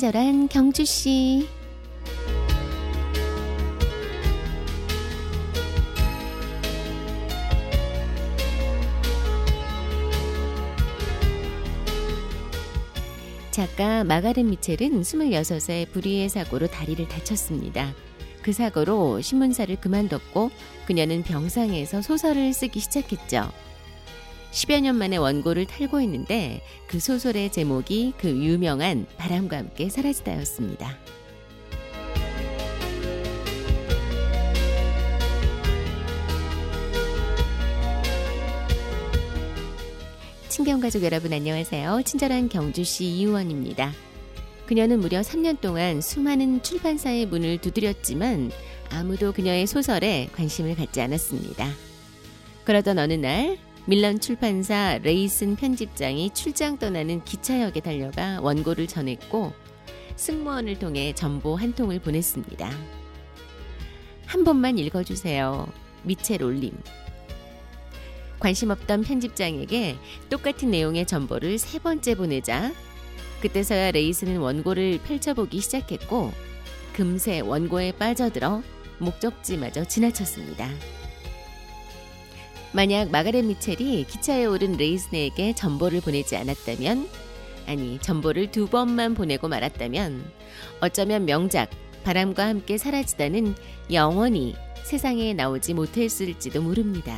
친절한 경주 씨. 작가 마가렛 미첼은 26세 불의의 사고로 다리를 다쳤습니다. 그 사고로 신문사를 그만뒀고 그녀는 병상에서 소설을 쓰기 시작했죠. 10여 년 만에 원고를 탈고했는데 그 소설의 제목이 그 유명한 바람과 함께 사라지다였습니다. 친경 가족 여러분 안녕하세요. 친절한 경주시 이우원입니다. 그녀는 무려 3년 동안 수많은 출판사의 문을 두드렸지만 아무도 그녀의 소설에 관심을 갖지 않았습니다. 그러던 어느 날 밀런 출판사 레이슨 편집장이 출장 떠나는 기차역에 달려가 원고를 전했고 승무원을 통해 전보 한 통을 보냈습니다. 한 번만 읽어주세요. 미첼 올림. 관심 없던 편집장에게 똑같은 내용의 전보를 세 번째 보내자 그때서야 레이스는 원고를 펼쳐보기 시작했고 금세 원고에 빠져들어 목적지마저 지나쳤습니다. 만약 마가렛 미첼이 기차에 오른 레이슨에게 전보를 보내지 않았다면 아니 전보를 두 번만 보내고 말았다면 어쩌면 명작 바람과 함께 사라지다는 영원히 세상에 나오지 못했을지도 모릅니다.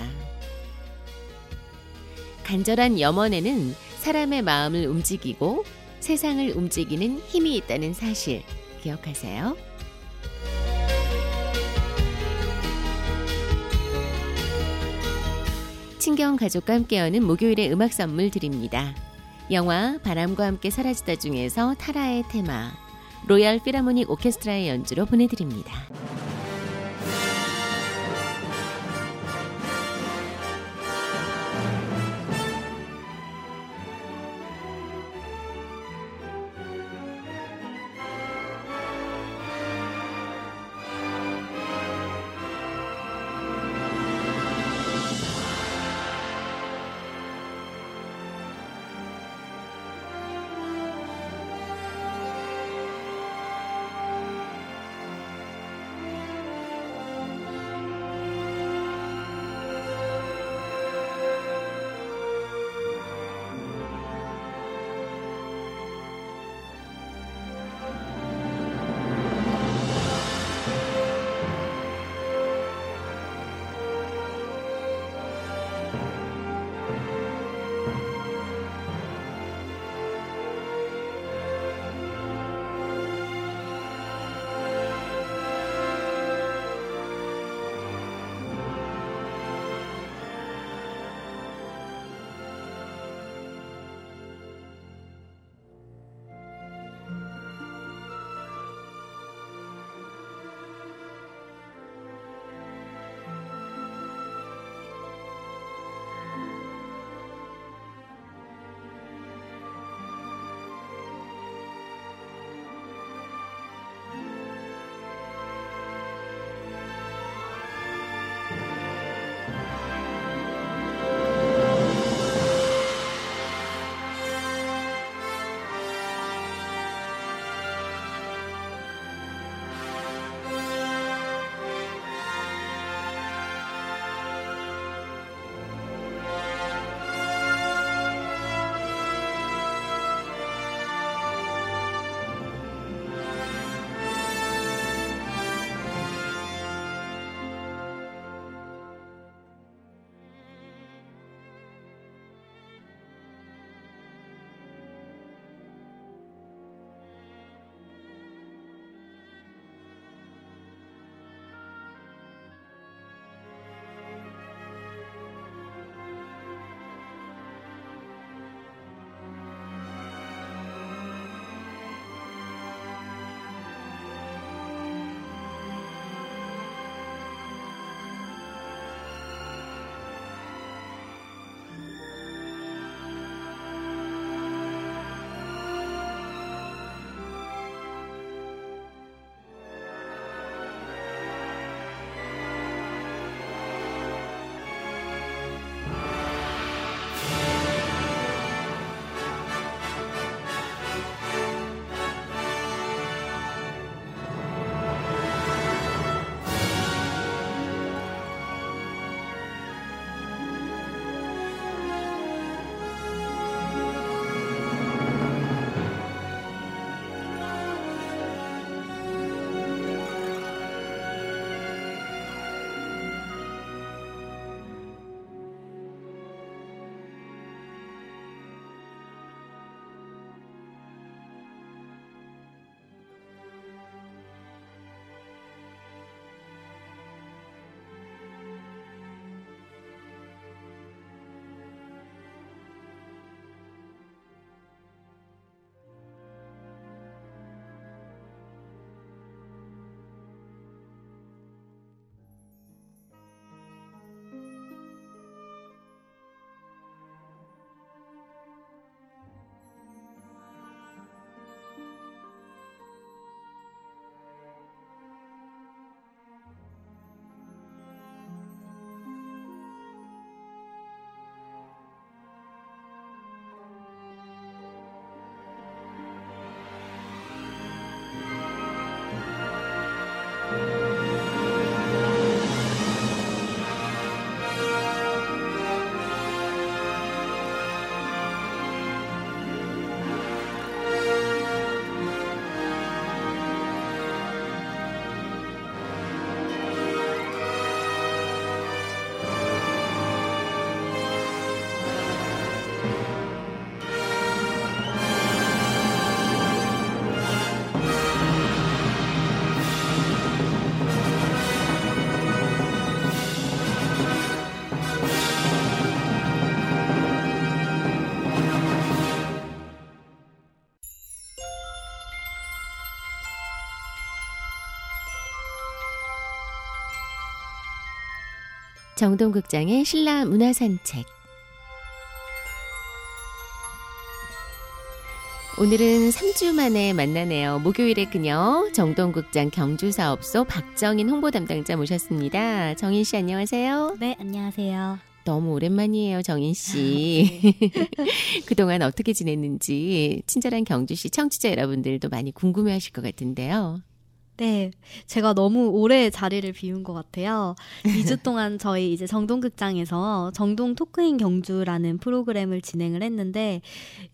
간절한 염원에는 사람의 마음을 움직이고 세상을 움직이는 힘이 있다는 사실 기억하세요. 친경 가족과 함께 여는 목요일의 음악 선물 드립니다. 영화 바람과 함께 사라지다 중에서 타라의 테마 로얄 피라모닉 오케스트라의 연주로 보내드립니다. 정동극장의 신라 문화산책 오늘은 3주 만에 만나네요. 목요일에 그녀 정동극장 경주사업소 박정인 홍보 담당자 모셨습니다. 정인 씨 안녕하세요. 네, 안녕하세요. 너무 오랜만이에요, 정인 씨. 네. 그동안 어떻게 지냈는지 친절한 경주시 청취자 여러분들도 많이 궁금해 하실 것 같은데요. 네. 제가 너무 오래 자리를 비운 것 같아요. 2주 동안 저희 이제 정동극장에서 정동 토크인 경주라는 프로그램을 진행을 했는데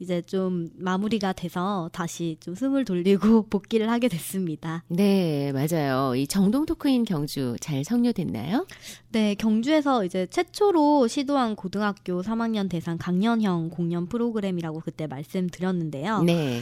이제 좀 마무리가 돼서 다시 좀 숨을 돌리고 복귀를 하게 됐습니다. 네, 맞아요. 이 정동 토크인 경주 잘 성료됐나요? 네, 경주에서 이제 최초로 시도한 고등학교 3학년 대상 강연형 공연 프로그램이라고 그때 말씀드렸는데요. 네.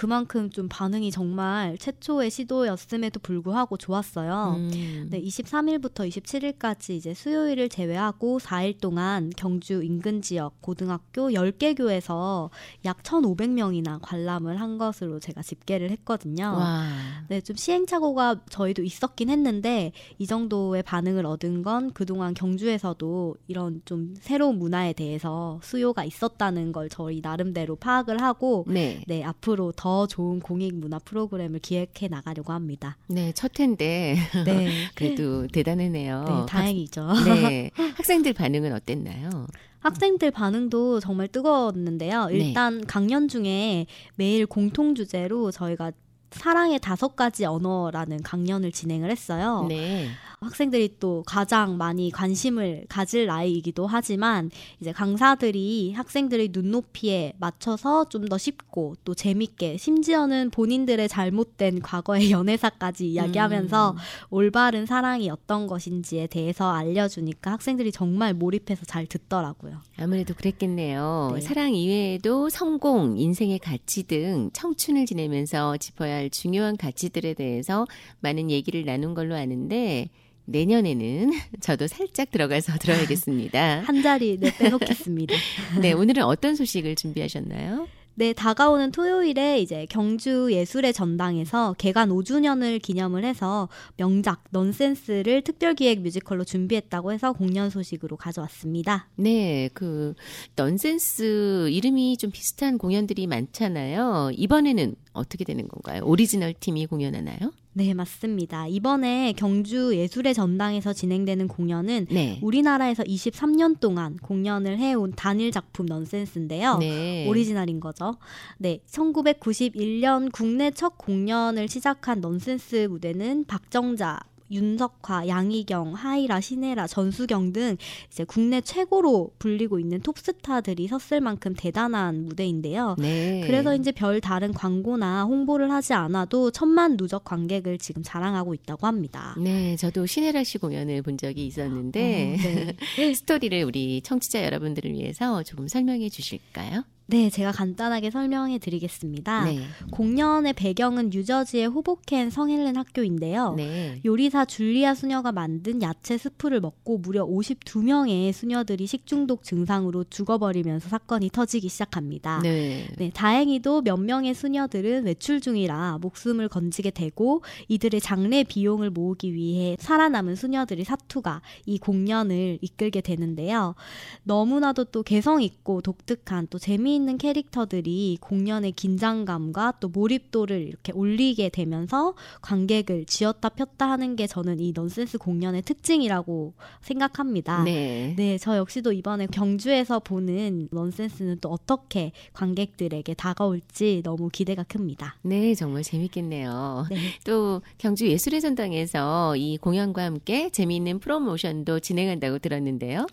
그만큼 좀 반응이 정말 최초의 시도였음에도 불구하고 좋았어요. 음. 네, 23일부터 27일까지 이제 수요일을 제외하고 4일 동안 경주 인근 지역 고등학교 10개 교에서 약 1,500명이나 관람을 한 것으로 제가 집계를 했거든요. 와. 네, 좀 시행착오가 저희도 있었긴 했는데 이 정도의 반응을 얻은 건 그동안 경주에서도 이런 좀 새로운 문화에 대해서 수요가 있었다는 걸 저희 나름대로 파악을 하고 네, 네 앞으로 더더 좋은 공익 문화 프로그램을 기획해 나가려고 합니다. 네, 첫 해인데 네. 그래도 대단하네요. 네, 다행이죠. 네, 학생들 반응은 어땠나요? 학생들 반응도 정말 뜨거웠는데요. 네. 일단 네. 강연 중에 매일 공통 주제로 저희가 사랑의 다섯 가지 언어라는 강연을 진행을 했어요. 네. 학생들이 또 가장 많이 관심을 가질 나이이기도 하지만 이제 강사들이 학생들의 눈높이에 맞춰서 좀 더 쉽고 또 재밌게 심지어는 본인들의 잘못된 과거의 연애사까지 이야기하면서 음. 올바른 사랑이 어떤 것인지에 대해서 알려주니까 학생들이 정말 몰입해서 잘 듣더라고요. 아무래도 그랬겠네요. 네. 사랑 이외에도 성공, 인생의 가치 등 청춘을 지내면서 짚어야 할 중요한 가치들에 대해서 많은 얘기를 나눈 걸로 아는데 내년에는 저도 살짝 들어가서 들어야겠습니다. 한 자리 네, 빼놓겠습니다. 네, 오늘은 어떤 소식을 준비하셨나요? 네, 다가오는 토요일에 이제 경주 예술의 전당에서 개관 5주년을 기념을 해서 명작 넌센스를 특별 기획 뮤지컬로 준비했다고 해서 공연 소식으로 가져왔습니다. 네, 그 넌센스 이름이 좀 비슷한 공연들이 많잖아요. 이번에는 어떻게 되는 건가요? 오리지널 팀이 공연하나요? 네, 맞습니다. 이번에 경주 예술의 전당에서 진행되는 공연은 네. 우리나라에서 23년 동안 공연을 해온 단일 작품 넌센스인데요. 네. 오리지널인 거죠. 네, 1991년 국내 첫 공연을 시작한 넌센스 무대는 박정자, 윤석화, 양희경, 하이라, 신혜라, 전수경 등 이제 국내 최고로 불리고 있는 톱스타들이 섰을 만큼 대단한 무대인데요. 네. 그래서 이제 별 다른 광고나 홍보를 하지 않아도 천만 누적 관객을 지금 자랑하고 있다고 합니다. 네, 저도 신혜라 씨 공연을 본 적이 있었는데 어, 네. 스토리를 우리 청취자 여러분들을 위해서 조금 설명해 주실까요? 네, 제가 간단하게 설명해 드리겠습니다. 네. 공연의 배경은 뉴저지의 호보켄 성헬렌 학교인데요. 네. 요리사 줄리아 수녀가 만든 야채 스프를 먹고 무려 52명의 수녀들이 식중독 증상으로 죽어버리면서 사건이 터지기 시작합니다. 네. 네, 다행히도 몇 명의 수녀들은 외출 중이라 목숨을 건지게 되고 이들의 장례 비용을 모으기 위해 살아남은 수녀들의 사투가 이 공연을 이끌게 되는데요. 너무나도 또 개성 있고 독특한 또 재미있는 있는 캐릭터들이 공연의 긴장감과 또 몰입도를 이렇게 올리게 되면서 관객을 쥐었다 폈다 하는 게 저는 이 넌센스 공연의 특징이라고 생각합니다. 네. 네, 저 역시도 이번에 경주에서 보는 넌센스는 또 어떻게 관객들에게 다가올지 너무 기대가 큽니다. 네, 정말 재밌겠네요. 네. 또 경주 예술의 전당에서 이 공연과 함께 재미있는 프로모션도 진행한다고 들었는데요.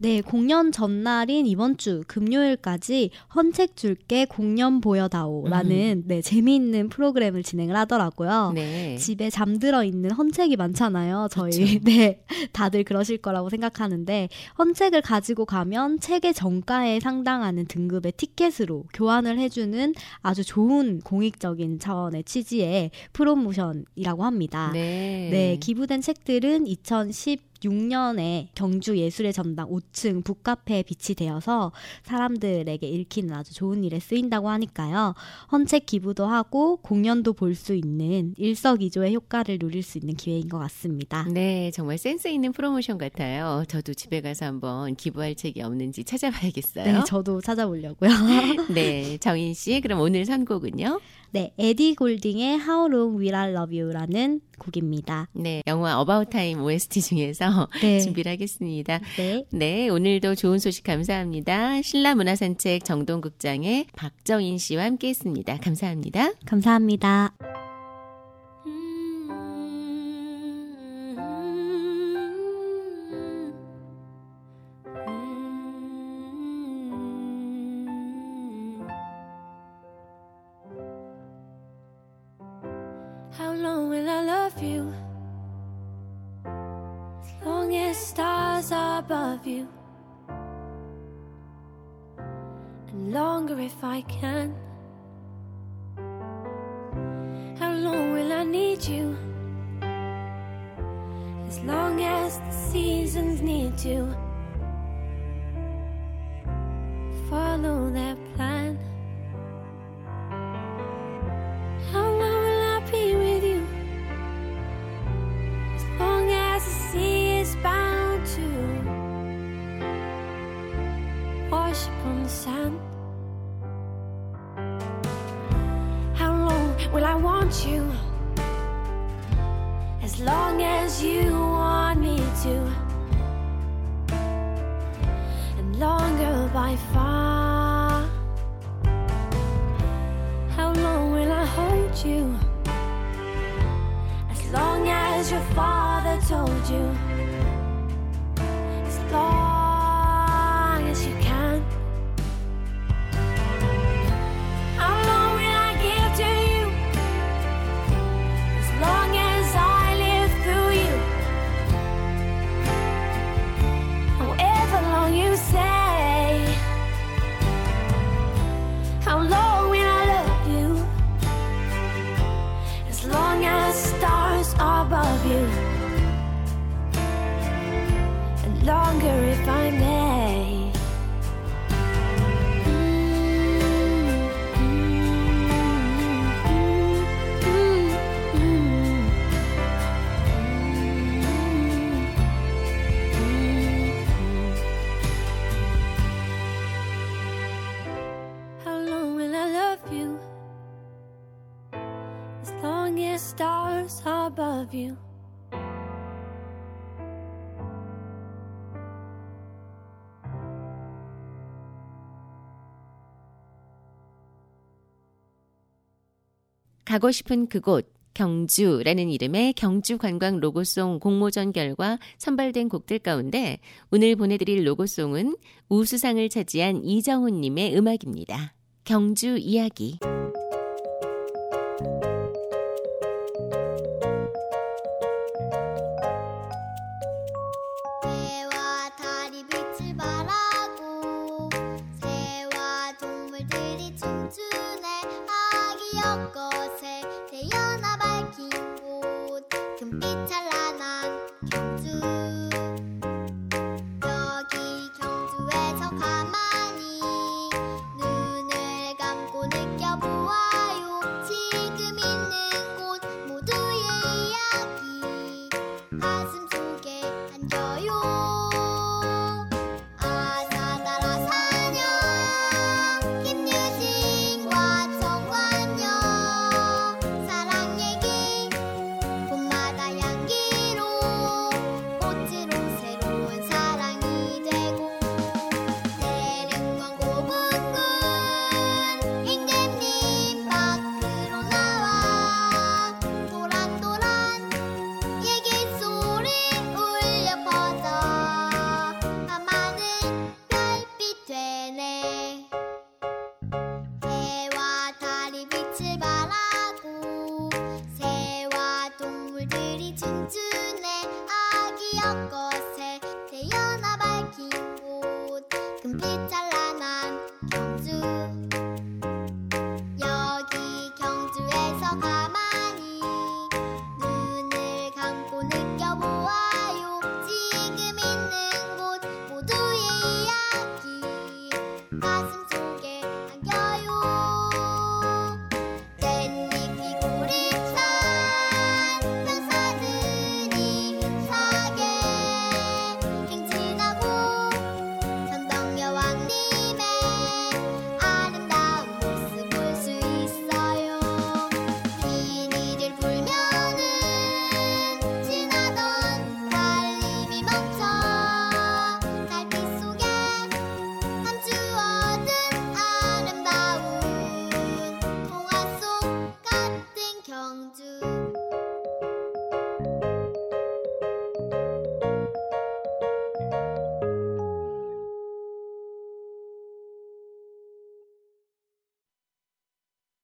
네, 공연 전날인 이번 주 금요일까지 헌책 줄게 공연 보여다오라는 음. 네, 재미있는 프로그램을 진행을 하더라고요. 네. 집에 잠들어 있는 헌책이 많잖아요. 저희 그쵸. 네, 다들 그러실 거라고 생각하는데 헌책을 가지고 가면 책의 정가에 상당하는 등급의 티켓으로 교환을 해주는 아주 좋은 공익적인 차원의 취지의 프로모션이라고 합니다. 네, 네 기부된 책들은 2010 6년에 경주 예술의 전당 5층 북카페에 비치되어서 사람들에게 읽히는 아주 좋은 일에 쓰인다고 하니까요. 헌책 기부도 하고 공연도 볼 수 있는 일석이조의 효과를 누릴 수 있는 기회인 것 같습니다. 네, 정말 센스 있는 프로모션 같아요. 저도 집에 가서 한번 기부할 책이 없는지 찾아봐야겠어요. 네, 저도 찾아보려고요. 네, 정인 씨, 그럼 오늘 선곡은요? 네, 에디 골딩의 How Long Will I Love You라는 곡입니다. 네, 영화 About Time OST 중에서 네. 준비를 하겠습니다. 네. 네, 오늘도 좋은 소식 감사합니다. 신라 문화산책 정동극장의 박정인 씨와 함께했습니다. 감사합니다. 감사합니다. Above you. And longer if I can. How long will I need you? As long as the seasons need to want you as long as you want me to? And longer by far. How long will I hold you? As long as your father told you. 가고 싶은 그곳 경주라는 이름의 경주 관광 로고송 공모전 결과 선발된 곡들 가운데 오늘 보내드릴 로고송은 우수상을 차지한 이정훈님의 음악입니다. 경주 이야기. 햇빛 잘